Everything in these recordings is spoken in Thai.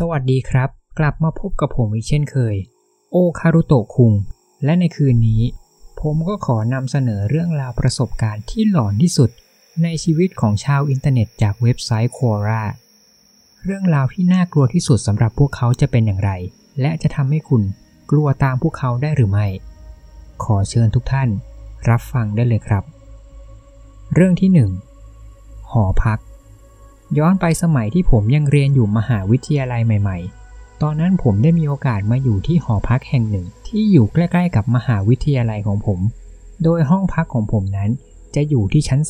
สวัสดีครับ กลับมาพบกับผมอีกเช่นเคย โอคารุโตะคุง และในคืนนี้ ผมก็ขอนำเสนอเรื่องราวประสบการณ์ที่หลอนที่สุด ในชีวิตของชาวอินเทอร์เน็ตจากเว็บไซต์ Quora เรื่องราวที่น่ากลัวที่สุดสำหรับพวกเขาจะเป็นอย่างไร และจะทำให้คุณกลัวตามพวกเขาได้หรือไม่ ขอเชิญทุกท่าน รับฟังได้เลยครับ เรื่องที่ 1 หอพัก ย้อนไปสมัยที่ผมยังเรียนอยู่มหาวิทยาลัยใหม่ ๆ ตอนนั้นผมได้มีโอกาสมาอยู่ที่หอพักแห่งหนึ่ง ที่อยู่ใกล้ ๆ กับมหาวิทยาลัยของผม โดยห้องพักของผมนั้นจะอยู่ที่ชั้น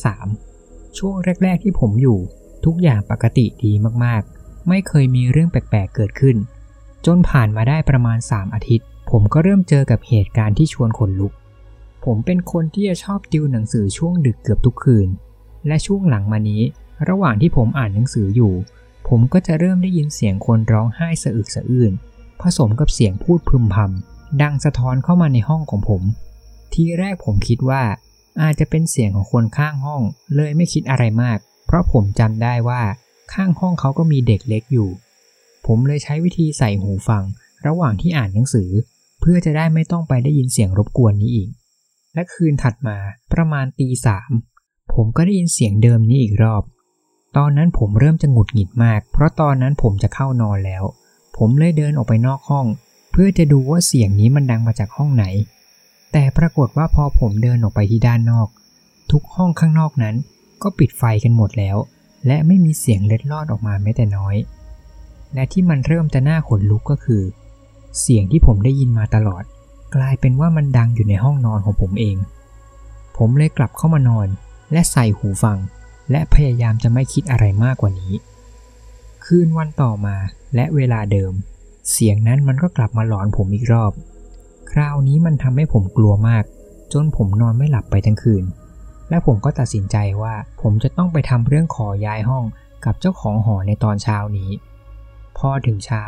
3 ช่วงแรก ๆ ที่ผมอยู่ ทุกอย่างปกติดีมากๆ ไม่เคยมีเรื่องแปลก ๆ เกิดขึ้น จนผ่านมาได้ประมาณ 3 อาทิตย์ ผมก็เริ่มเจอกับเหตุการณ์ที่ชวนขนลุก ผมเป็นคนที่จะชอบติวหนังสือช่วงดึกเกือบทุกคืน และช่วงหลังมานี้ ระหว่างที่ผมอ่านหนังสืออยู่ ผมก็จะเริ่มได้ยินเสียงคนร้องไห้สะอึกสะอื้นผสมกับเสียงพูดพึมพำดังสะท้อนเข้ามาในห้องของผม ทีแรกผมคิดว่า อาจจะเป็นเสียงของคนข้างห้อง เลยไม่คิดอะไรมาก เพราะผมจำได้ว่าข้างห้องเขาก็มีเด็กเล็กอยู่ ผมเลยใช้วิธีใส่หูฟัง ระหว่างที่อ่านหนังสือ เพื่อจะได้ไม่ต้องไปได้ยินเสียงรบกวนนี้อีก และคืนถัดมาประมาณตีสามผมก็ได้ยินเสียงเดิมนี้อีกรอบ ตอนนั้นผมเริ่มจะหงุดหงิดมาก เพราะตอนนั้นผมจะเข้านอนแล้ว ผมเลยเดินออกไปนอกห้อง เพื่อจะดูว่าเสียงนี้มันดังมาจากห้องไหน แต่ปรากฏว่าพอผมเดินออกไปที่ด้านนอก ทุกห้องข้างนอกนั้น ก็ปิดไฟกันหมดแล้ว และไม่มีเสียงเล็ดลอดออกมาแม้แต่น้อย และที่มันเริ่มจะน่าขนลุกก็คือ เสียงที่ผมได้ยินมาตลอด กลายเป็นว่ามันดังอยู่ในห้องนอนของผมเอง ผมเลยกลับเข้ามานอนและใส่หูฟัง และพยายามจะไม่คิดอะไรมากกว่านี้ คืนวันต่อมาและเวลาเดิม เสียงนั้นมันก็กลับมาหลอนผมอีกรอบ คราวนี้มันทำให้ผมกลัวมาก จนผมนอนไม่หลับไปทั้งคืน และผมก็ตัดสินใจว่าผมจะต้องไปทำเรื่องขอย้ายห้องกับเจ้าของหอในตอนเช้านี้ พอถึงเช้า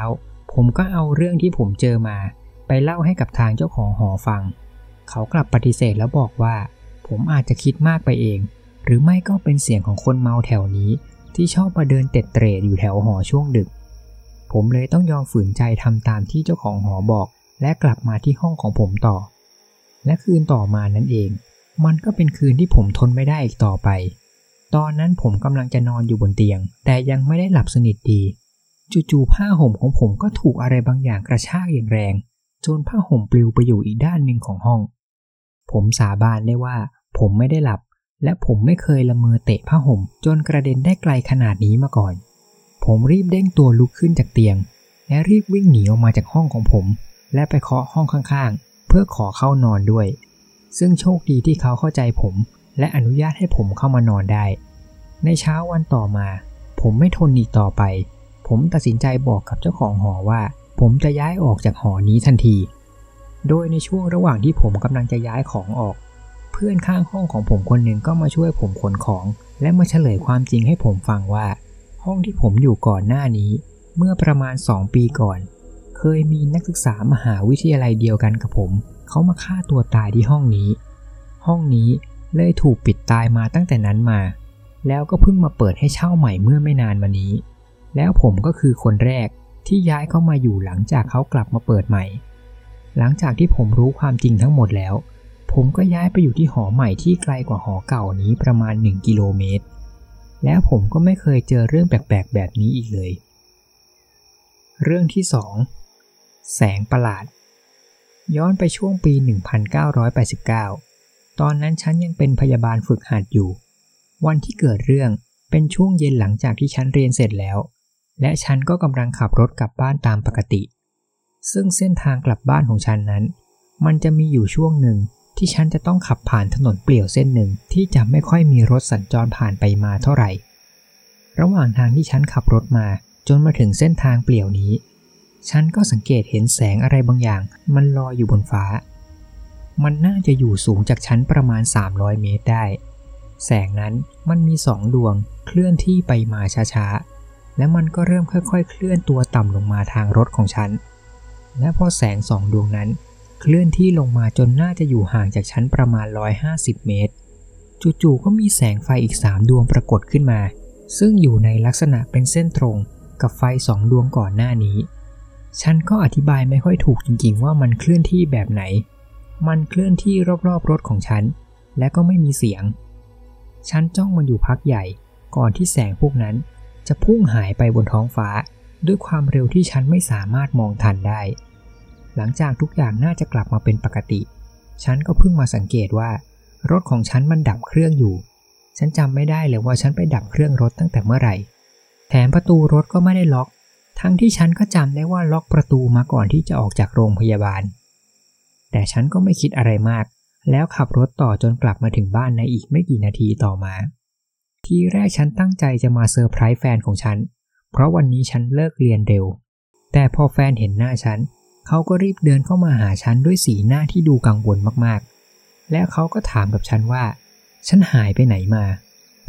ผมก็เอาเรื่องที่ผมเจอมา ไปเล่าให้กับทางเจ้าของหอฟัง เขากลับปฏิเสธแล้วบอกว่า ผมอาจจะคิดมากไปเอง หรือไม่ก็เป็นเสียงของคนเมาแถวนี้ ที่ชอบมาเดินเต็ดเตร่อยู่แถวหอช่วงดึก ผมเลยต้องยอมฝืนใจทำตามที่เจ้าของหอบอก และกลับมาที่ห้องของผมต่อ และคืนต่อมานั่นเอง มันก็เป็นคืนที่ผมทนไม่ได้อีกต่อไป ตอนนั้นผมกำลังจะนอนอยู่บนเตียง แต่ยังไม่ได้หลับสนิทดี จู่ๆผ้าห่มของผมก็ถูกอะไรบางอย่างกระชากอย่างแรง จนผ้าห่มปลิวไปอยู่อีกด้านหนึ่งของห้อง ผมสาบานได้ว่าผมไม่ได้หลับ และผมไม่เคยละเมอเตะผ้าห่ม จนกระเด็นได้ไกลขนาดนี้มาก่อน ผมรีบเด้งตัวลุกขึ้นจากเตียง และรีบวิ่งหนีออกมาจากห้องของผม และไปเคาะห้องข้างๆ เพื่อขอเข้านอนด้วย ซึ่งโชคดีที่เขาเข้าใจผม และอนุญาตให้ผมเข้ามานอนได้ ในเช้าวันต่อมา ผมไม่ทนอีกต่อไป ผมตัดสินใจบอกกับเจ้าของหอว่า ผมจะย้ายออกจากหอนี้ทันที โดยในช่วงระหว่างที่ผมกำลังจะย้ายของออก พื่อนข้างห้องของผมคนหนึ่งก็มาช่วยผมขนของ และมาเฉลยความจริงให้ผมฟังว่า ห้องที่ผมอยู่ก่อนหน้านี้ เมื่อประมาณ 2 ปีก่อน เคยมีนักศึกษามหาวิทยาลัยเดียวกันกับผม เขามาฆ่าตัวตายที่ห้องนี้ ห้องนี้เลยถูกปิดตายมาตั้งแต่นั้นมา แล้วก็เพิ่งมาเปิดให้เช่าใหม่เมื่อไม่นานมานี้ แล้วผมก็คือคนแรกที่ย้ายเข้ามาอยู่หลังจากเขากลับมาเปิดใหม่ หลังจากที่ผมรู้ความจริงทั้งหมดแล้ว ผมก็ย้ายไปอยู่ที่หอใหม่ที่ไกลกว่าหอเก่านี้ประมาณ 1 กิโลเมตร แล้วผมก็ไม่เคยเจอเรื่องแปลกๆ แบบนี้อีกเลย เรื่องที่ 2 แสงประหลาด ย้อนไปช่วงปี 1989 ตอนนั้นฉันยังเป็นพยาบาลฝึกหัดอยู่ วันที่เกิดเรื่องเป็นช่วงเย็นหลังจากที่ฉันเรียนเสร็จแล้ว และฉันก็กำลังขับรถกลับบ้านตามปกติ ซึ่งเส้นทางกลับบ้านของฉันนั้น มันจะมีอยู่ช่วงหนึ่ง ที่ฉันจะต้องขับผ่านถนนเปลี่ยวเส้นหนึ่งที่จะไม่ค่อยมีรถสัญจรผ่านไปมาเท่าไหร่ ระหว่างทางที่ฉันขับรถมาจนมาถึงเส้นทางเปลี่ยวนี้ ฉันก็สังเกตเห็นแสงอะไรบางอย่าง มันลอยอยู่บนฟ้า มันน่าจะอยู่สูงจากชั้นประมาณ 300 เมตรได้ แสงนั้นมันมีสองดวงเคลื่อนที่ไปมาช้าๆ และมันก็เริ่มค่อยๆ เคลื่อนตัวต่ำลงมาทางรถของฉัน และพอแสงสองดวงนั้น เคลื่อนที่ลงมาจนน่าจะอยู่ห่างจากชั้นประมาณ 150 เมตร จู่ๆก็มีแสงไฟอีก 3 ดวงปรากฏขึ้นมา ซึ่งอยู่ในลักษณะเป็นเส้นตรงกับไฟสองดวงก่อนหน้านี้ ฉันก็อธิบายไม่ค่อยถูกจริงๆว่ามันเคลื่อนที่แบบไหน มันเคลื่อนที่รอบๆรถของฉัน และก็ไม่มีเสียง ฉันจ้องมันอยู่พักใหญ่ ก่อนที่แสงพวกนั้น จะพุ่งหายไปบนท้องฟ้า ด้วยความเร็วที่ฉันไม่สามารถมองทันได้ หลังจากทุกอย่างน่าจะกลับมาเป็นปกติ ฉันก็เพิ่งมาสังเกตว่า รถของฉันมันดับเครื่องอยู่ ฉันจำไม่ได้เลยว่าฉันไปดับเครื่องรถตั้งแต่เมื่อไหร่ แถมประตูรถก็ไม่ได้ล็อก ทั้งที่ฉันก็จำได้ว่าล็อกประตูมาก่อนที่จะออกจากโรงพยาบาล แต่ฉันก็ไม่คิดอะไรมาก แล้วขับรถต่อจนกลับมาถึงบ้านในอีกไม่กี่นาทีต่อมา ทีแรกฉันตั้งใจจะมาเซอร์ไพรส์แฟนของฉัน เพราะวันนี้ฉันเลิกเรียนเร็ว แต่พอแฟนเห็นหน้าฉัน เขาก็รีบเดินเข้ามาหาฉันด้วยสีหน้าที่ดูกังวลมากๆ แล้วเขาก็ถามกับฉันว่า ฉันหายไปไหนมา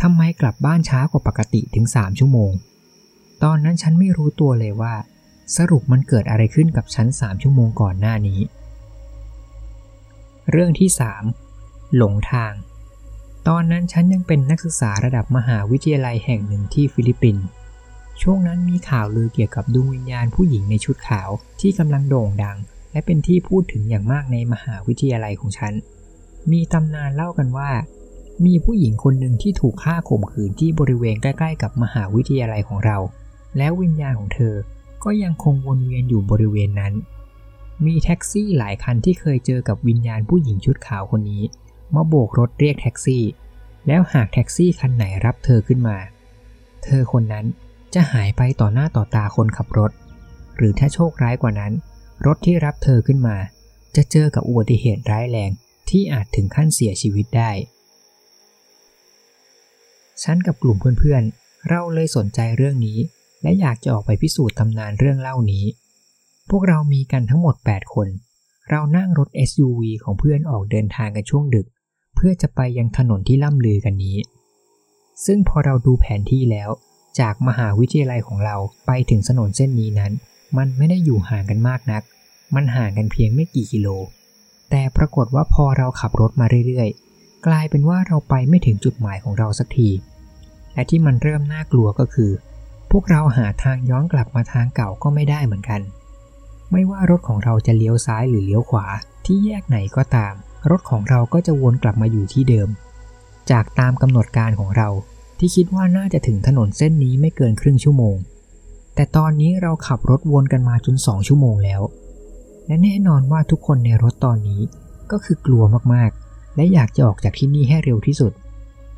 ทำไมกลับบ้านช้ากว่าปกติถึงสามชั่วโมง ตอนนั้นฉันไม่รู้ตัวเลยว่า สรุปมันเกิดอะไรขึ้นกับฉันสามชั่วโมงก่อนหน้านี้ เรื่องที่3หลงทาง ตอนนั้นฉันยังเป็นนักศึกษาระดับมหาวิทยาลัยแห่งหนึ่งที่ฟิลิปปินส์ ช่วงนั้นมีข่าวลือเกี่ยวกับดวงวิญญาณผู้หญิงในชุดขาวที่กำลังโด่งดัง และเป็นที่พูดถึงอย่างมากในมหาวิทยาลัยของฉัน มีตำนานเล่ากันว่า มีผู้หญิงคนหนึ่งที่ถูกฆ่าข่มขืนที่บริเวณใกล้ๆ กับมหาวิทยาลัยของเรา แล้ววิญญาณของเธอก็ยังคงวนเวียนอยู่บริเวณนั้น มีแท็กซี่หลายคันที่เคยเจอกับวิญญาณผู้หญิงชุดขาวคนนี้ มาโบกรถเรียกแท็กซี่ แล้วหากแท็กซี่คันไหนรับเธอขึ้นมา เธอคนนั้น จะหายไปต่อหน้าต่อตาคนขับรถ หรือถ้าโชคร้ายกว่านั้น รถที่รับเธอขึ้นมา จะเจอกับอุบัติเหตุร้ายแรงที่อาจถึงขั้นเสียชีวิตได้ ฉันกับกลุ่มเพื่อนๆ เราเลยสนใจเรื่องนี้ และอยากจะออกไปพิสูจน์ตำนานเรื่องเล่านี้ พวกเรามีกันทั้งหมด 8 คน เรานั่งรถ SUV ของเพื่อนออกเดินทางกันช่วงดึก เพื่อจะไปยังถนนที่ล่ำลือกันนี้ ซึ่งพอเราดูแผนที่แล้ว จากมหาวิทยาลัยของเราไปถึงถนนเส้นนี้นั้น มันไม่ได้อยู่ห่างกันมากนัก มันห่างกันเพียงไม่กี่กิโล แต่ปรากฏว่าพอเราขับรถมาเรื่อยๆ กลายเป็นว่าเราไปไม่ถึงจุดหมายของเราสักที และที่มันเริ่มน่ากลัวก็คือ พวกเราหาทางย้อนกลับมาทางเก่าก็ไม่ได้เหมือนกัน ไม่ว่ารถของเราจะเลี้ยวซ้ายหรือเลี้ยวขวาที่แยกไหนก็ตาม รถของเราก็จะวนกลับมาอยู่ที่เดิม จากตามกำหนดการของเรา ที่คิดว่าน่าจะถึงถนนเส้นนี้ไม่เกินครึ่งชั่วโมง แต่ตอนนี้เราขับรถวนกันมาจนสองชั่วโมงแล้ว และแน่นอนว่าทุกคนในรถตอนนี้ก็คือกลัวมากๆ และอยากจะออกจากที่นี่ให้เร็วที่สุด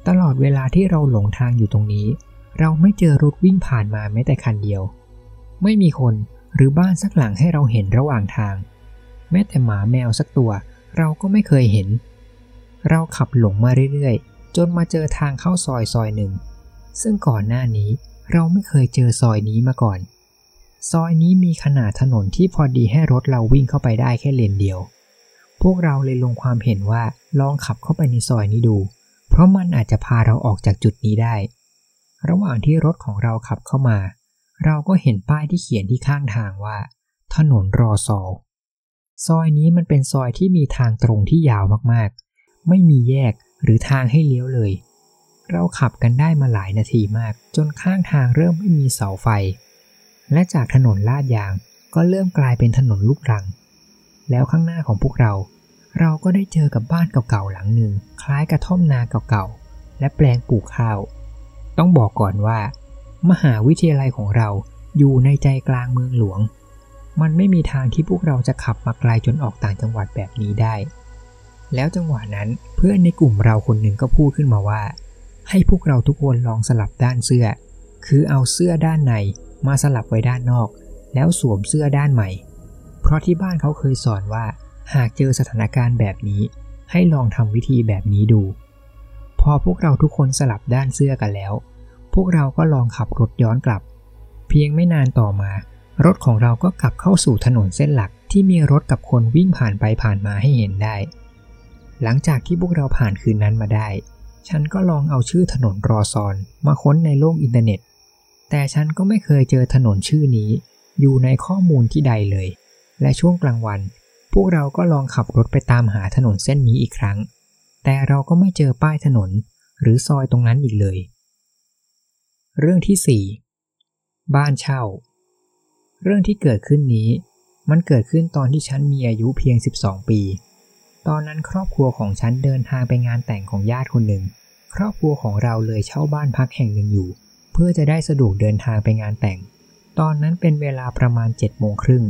ตลอดเวลาที่เราหลงทางอยู่ตรงนี้ เราไม่เจอรถวิ่งผ่านมาแม้แต่คันเดียว ไม่มีคนหรือบ้านสักหลังให้เราเห็นระหว่างทาง แม้แต่หมาแมวสักตัว เราก็ไม่เคยเห็น เราขับหลงมาเรื่อยๆ จนมาเจอทางเข้าซอยซอยหนึ่ง ซึ่งก่อนหน้านี้เราไม่เคยเจอซอยนี้มาก่อน ซอยนี้มีขนาดถนนที่พอดีให้รถเราวิ่งเข้าไปได้แค่เลนเดียว พวกเราเลยลงความเห็นว่าลองขับเข้าไปในซอยนี้ดู เพราะมันอาจจะพาเราออกจากจุดนี้ได้ ระหว่างที่รถของเราขับเข้ามา เราก็เห็นป้ายที่เขียนที่ข้างทางว่า ถนนรอซอลซอยนี้มันเป็นซอยที่มีทางตรงที่ยาวมากๆ ไม่มีแยก หรือทางให้เลี้ยวเลย เราขับกันได้มาหลายนาทีมาก จนข้างทางเริ่มไม่มีเสาไฟ และจากถนนลาดยางก็เริ่มกลายเป็นถนนลูกรัง แล้วข้างหน้าของพวกเรา เราก็ได้เจอกับบ้านเก่าๆหลังหนึ่ง คล้ายกระท่อมนาเก่าๆ และแปลงปลูกข้าว ต้องบอกก่อนว่า มหาวิทยาลัยของเราอยู่ในใจกลางเมืองหลวง มันไม่มีทางที่พวกเราจะขับมาไกลจนออกต่างจังหวัดแบบนี้ได้ แล้วจังหวะนั้นเพื่อนในกลุ่มเราคนหนึ่งก็พูดขึ้นมาว่า ให้พวกเราทุกคนลองสลับด้านเสื้อ คือเอาเสื้อด้านในมาสลับไว้ด้านนอก แล้วสวมเสื้อด้านใหม่ เพราะที่บ้านเขาเคยสอนว่า หากเจอสถานการณ์แบบนี้ ให้ลองทำวิธีแบบนี้ดู พอพวกเราทุกคนสลับด้านเสื้อกันแล้ว พวกเราก็ลองขับรถย้อนกลับ เพียงไม่นานต่อมา รถของเราก็กลับเข้าสู่ถนนเส้นหลักที่มีรถกับคนวิ่งผ่านไปผ่านมาให้เห็นได้ หลังจากที่พวกเราผ่านคืนนั้นมาได้ ฉันก็ลองเอาชื่อถนนรอซอนมาค้นในโลกอินเทอร์เน็ต แต่ฉันก็ไม่เคยเจอถนนชื่อนี้ อยู่ในข้อมูลที่ใดเลย และช่วงกลางวัน พวกเราก็ลองขับรถไปตามหาถนนเส้นนี้อีกครั้ง แต่เราก็ไม่เจอป้ายถนน หรือซอยตรงนั้นอีกเลย เรื่องที่ 4 บ้านเช่า เรื่องที่เกิดขึ้นนี้ มันเกิดขึ้นตอนที่ฉันมีอายุเพียง 12 ปี ตอนนั้นครอบครัวของฉันเดินทางไปงานแต่งของญาติคนหนึ่ง ครอบครัวของเราเลยเช่าบ้านพักแห่งหนึ่งอยู่ เพื่อจะได้สะดวกเดินทางไปงานแต่ง ตอนนั้นเป็นเวลาประมาณ7จ็ดโมงครึ่ง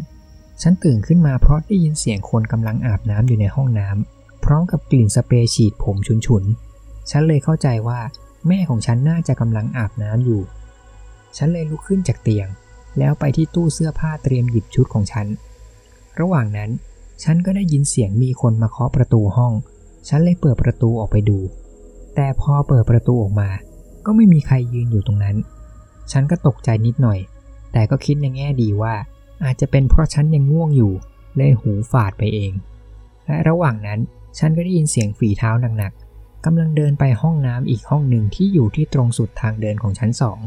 ฉันตื่นขึ้นมาเพราะได้ยินเสียงคนกำลังอาบน้ำอยู่ในห้องน้ำพร้อมกับกลิ่นสเปรย์ฉีดผมฉุนๆ ฉันเลยเข้าใจว่า แม่ของฉันน่าจะกำลังอาบน้ำอยู่ ฉันเลยลุกขึ้นจากเตียง แล้วไปที่ตู้เสื้อผ้าเตรียมหยิบชุดของฉัน ระหว่างนั้น ฉันก็ได้ยินเสียงมีคนมาเคาะประตูห้อง ฉันเลยเปิดประตูออกไปดู แต่พอเปิดประตูออกมา ก็ไม่มีใครยืนอยู่ตรงนั้น ฉันก็ตกใจนิดหน่อย แต่ก็คิดในแง่ดีว่า อาจจะเป็นเพราะฉันยังง่วงอยู่ เลยหูฝาดไปเอง และระหว่างนั้นฉันก็ได้ยินเสียงฝีเท้าหนักๆกำลังเดินไปห้องน้ำอีกห้องหนึ่งที่อยู่ที่ตรงสุดทางเดินของชั้นสอง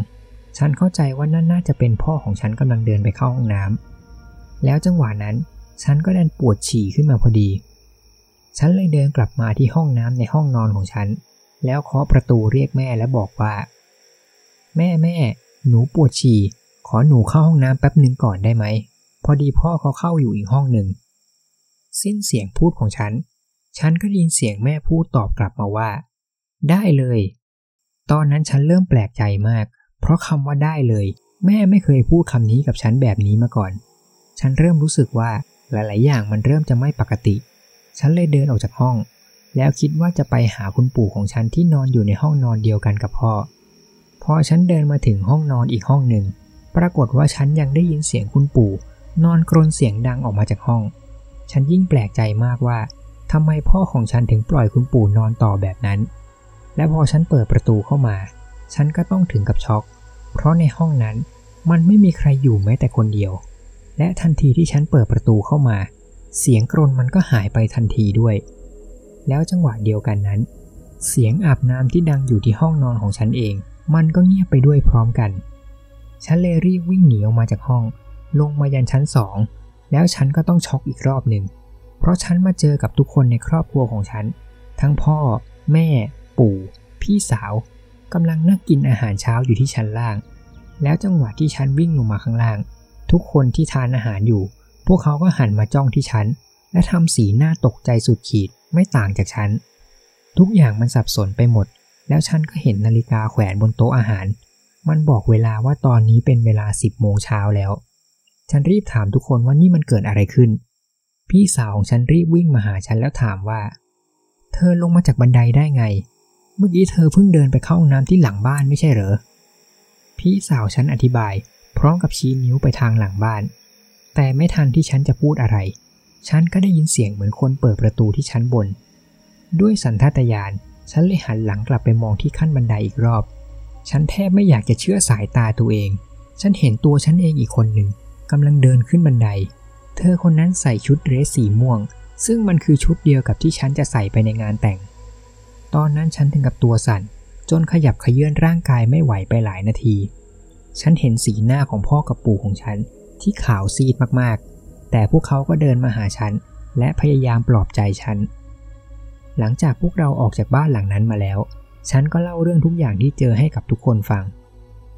ฉันเข้าใจว่านั่นน่าจะเป็นพ่อของฉันกำลังเดินไปเข้าห้องน้ำแล้วจังหวะนั้น ฉันก็ดันปวดฉี่ขึ้นมาพอดี ฉันเลยเดินกลับมาที่ห้องน้ำในห้องนอนของฉัน แล้วเคาะประตูเรียกแม่และบอกว่า แม่แม่ หนูปวดฉี่ ขอหนูเข้าห้องน้ำแป๊บหนึ่งก่อนได้ไหม พอดีพ่อเขาเข้าอยู่อีกห้องหนึ่ง สิ้นเสียงพูดของฉัน ฉันก็ได้ยินเสียงแม่พูดตอบกลับมาว่า ได้เลย ตอนนั้นฉันเริ่มแปลกใจมาก เพราะคำว่าได้เลย แม่ไม่เคยพูดคำนี้กับฉันแบบนี้มาก่อน ฉันเริ่มรู้สึกว่า หลาย ๆ อย่างมันเริ่มจะไม่ปกติ ฉันเลยเดินออกจากห้อง แล้วคิดว่าจะไปหาคุณปู่ของฉันที่นอนอยู่ในห้องนอนเดียวกันกับพ่อ พอฉันเดินมาถึงห้องนอนอีกห้องหนึ่ง ปรากฏว่าฉันยังได้ยินเสียงคุณปู่ นอนกรนเสียงดังออกมาจากห้อง ฉันยิ่งแปลกใจมากว่าทำไมพ่อของฉันถึงปล่อยคุณปู่นอนต่อแบบนั้น และพอฉันเปิดประตูเข้ามา ฉันก็ต้องถึงกับช็อก เพราะในห้องนั้นมันไม่มีใครอยู่แม้แต่คนเดียว และทันทีที่ฉันเปิดประตูเข้ามา เสียงกรนมันก็หายไปทันทีด้วย แล้วจังหวะเดียวกันนั้น เสียงอาบน้ำที่ดังอยู่ที่ห้องนอนของฉันเอง มันก็เงียบไปด้วยพร้อมกัน ฉันเลยรีบวิ่งหนีออกมาจากห้อง ลงมายันชั้นสอง แล้วฉันก็ต้องช็อกอีกรอบหนึ่ง เพราะฉันมาเจอกับทุกคนในครอบครัวของฉัน ทั้งพ่อ แม่ ปู่ พี่สาวกำลังนั่งกินอาหารเช้าอยู่ที่ชั้นล่าง แล้วจังหวะที่ฉันวิ่งลงมาข้างล่าง ทุกคนที่ทานอาหารอยู่ พวกเขาก็หันมาจ้องที่ฉัน และทำสีหน้าตกใจสุดขีดไม่ต่างจากฉัน ทุกอย่างมันสับสนไปหมด แล้วฉันก็เห็นนาฬิกาแขวนบนโต๊ะอาหาร มันบอกเวลาว่าตอนนี้เป็นเวลา10โมงเช้าแล้ว ฉันรีบถามทุกคนว่านี่มันเกิดอะไรขึ้น พี่สาวของฉันรีบวิ่งมาหาฉันแล้วถามว่า เธอลงมาจากบันไดได้ไง เมื่อกี้เธอเพิ่งเดินไปเข้าห้องน้ำที่หลังบ้านไม่ใช่เหรอพี่สาวฉันอธิบาย พร้อมกับชี้นิ้วไปทางหลังบ้าน แต่ไม่ทันที่ฉันจะพูดอะไร ฉันก็ได้ยินเสียงเหมือนคนเปิดประตูที่ชั้นบน ด้วยสันทัตยาน ฉันเลยหันหลังกลับไปมองที่ขั้นบันไดอีกรอบ ฉันแทบไม่อยากจะเชื่อสายตาตัวเอง ฉันเห็นตัวฉันเองอีกคนหนึ่งกำลังเดินขึ้นบันได เธอคนนั้นใส่ชุดเดรสสีม่วง ซึ่งมันคือชุดเดียวกับที่ฉันจะใส่ไปในงานแต่ง ตอนนั้นฉันถึงกับตัวสั่นจนขยับขยื่นร่างกายไม่ไหวไปหลายนาที ฉันเห็นสีหน้าของพ่อกับปู่ของฉันที่ขาวซีดมากๆ แต่พวกเขาก็เดินมาหาฉัน และพยายามปลอบใจฉัน หลังจากพวกเราออกจากบ้านหลังนั้นมาแล้ว ฉันก็เล่าเรื่องทุกอย่างที่เจอให้กับทุกคนฟัง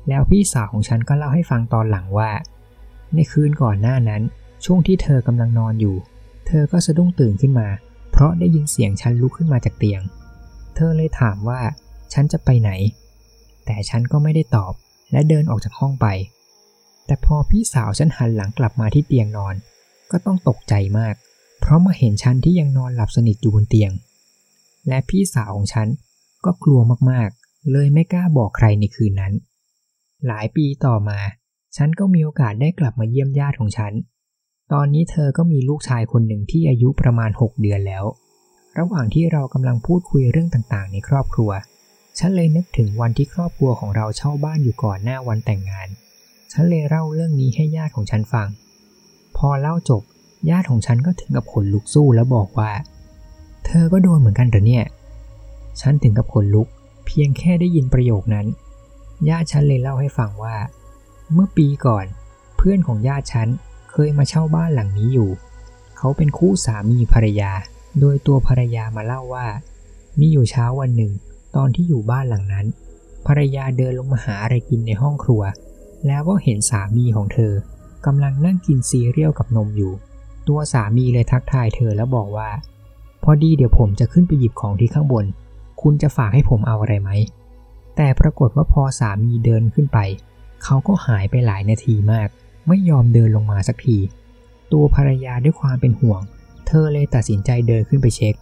แล้วพี่สาวของฉันก็เล่าให้ฟังตอนหลังว่า ในคืนก่อนหน้านั้น ช่วงที่เธอกำลังนอนอยู่ เธอก็สะดุ้งตื่นขึ้นมา เพราะได้ยินเสียงฉันลุกขึ้นมาจากเตียง เธอเลยถามว่า ฉันจะไปไหน แต่ฉันก็ไม่ได้ตอบ และเดินออกจากห้องไป แต่พอพี่สาวฉันหันหลังกลับมาที่เตียงนอน ก็ต้องตกใจมาก เพราะมาเห็นฉันที่ยังนอนหลับสนิทอยู่บนเตียง และพี่สาวของฉันก็กลัวมากๆ เลยไม่กล้าบอกใครในคืนนั้น หลายปีต่อมา ฉันก็มีโอกาสได้กลับมาเยี่ยมญาติของฉัน ตอนนี้เธอก็มีลูกชายคนหนึ่งที่อายุประมาณ 6 เดือนแล้ว ระหว่างที่เรากำลังพูดคุยเรื่องต่างๆ ในครอบครัว ฉันเลยนึกถึงวันที่ครอบครัวของเราเช่าบ้านอยู่ก่อนหน้าวันแต่งงาน ฉันเลยเล่าเรื่องนี้ให้ญาติของฉันฟัง พอเล่าจบ ญาติของฉันก็ถึงกับขนลุกสู้แล้วบอกว่า เธอก็โดนเหมือนกันหรอเนี่ย ฉันถึงกับขนลุก เพียงแค่ได้ยินประโยคนั้น ญาติฉันเลยเล่าให้ฟังว่า เมื่อปีก่อน เพื่อนของญาติฉันเคยมาเช่าบ้านหลังนี้อยู่ เขาเป็นคู่สามีภรรยา โดยตัวภรรยามาเล่าว่า มีอยู่เช้าวันหนึ่ง ตอนที่อยู่บ้านหลังนั้น ภรรยาเดินลงมาหาอะไรกินในห้องครัว แล้วก็เห็นสามีของเธอกำลังนั่งกินซีเรียลกับนมอยู่ ตัวสามีเลยทักทายเธอแล้วบอกว่า พอดีเดี๋ยวผมจะขึ้นไปหยิบของที่ข้างบน คุณจะฝากให้ผมเอาอะไรไหม แต่ปรากฏว่าพอสามีเดินขึ้นไป เขาก็หายไปหลายนาทีมาก ไม่ยอมเดินลงมาสักที ตัวภรรยาด้วยความเป็นห่วง เธอเลยตัดสินใจเดินขึ้นไปเช็ค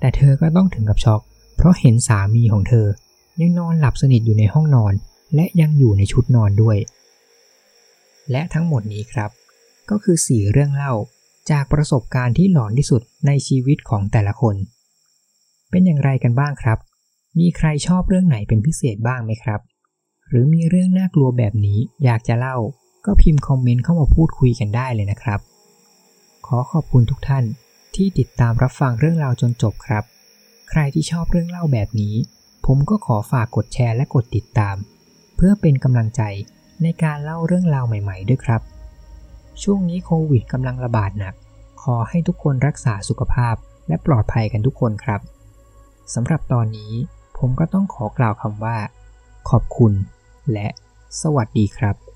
แต่เธอก็ต้องถึงกับช็อก เพราะเห็นสามีของเธอ ยังนอนหลับสนิทอยู่ในห้องนอน และยังอยู่ในชุดนอนด้วย และทั้งหมดนี้ครับ ก็คือสี่เรื่องเล่าจากประสบการณ์ที่หลอนที่สุดในชีวิตของแต่ละคน เป็นอย่างไรกันบ้างครับ มีใครชอบเรื่องไหนเป็นพิเศษบ้างไหมครับ หรือมีเรื่องน่ากลัวแบบนี้อยากจะเล่า ก็พิมพ์คอมเมนต์เข้ามาพูดคุยกันได้เลยนะครับ ขอขอบคุณทุกท่านที่ติดตามรับฟังเรื่องราวจนจบครับ ใครที่ชอบเรื่องเล่าแบบนี้ ผมก็ขอฝากกดแชร์และกดติดตาม เพื่อเป็นกำลังใจในการเล่าเรื่องราวใหม่ ๆ ด้วยครับ ช่วงนี้โควิดกำลังระบาดหนัก ขอให้ทุกคนรักษาสุขภาพและปลอดภัยกันทุกคนครับสำหรับตอนนี้ผมก็ต้องขอกล่าวคำว่า ขอบคุณ และสวัสดีครับ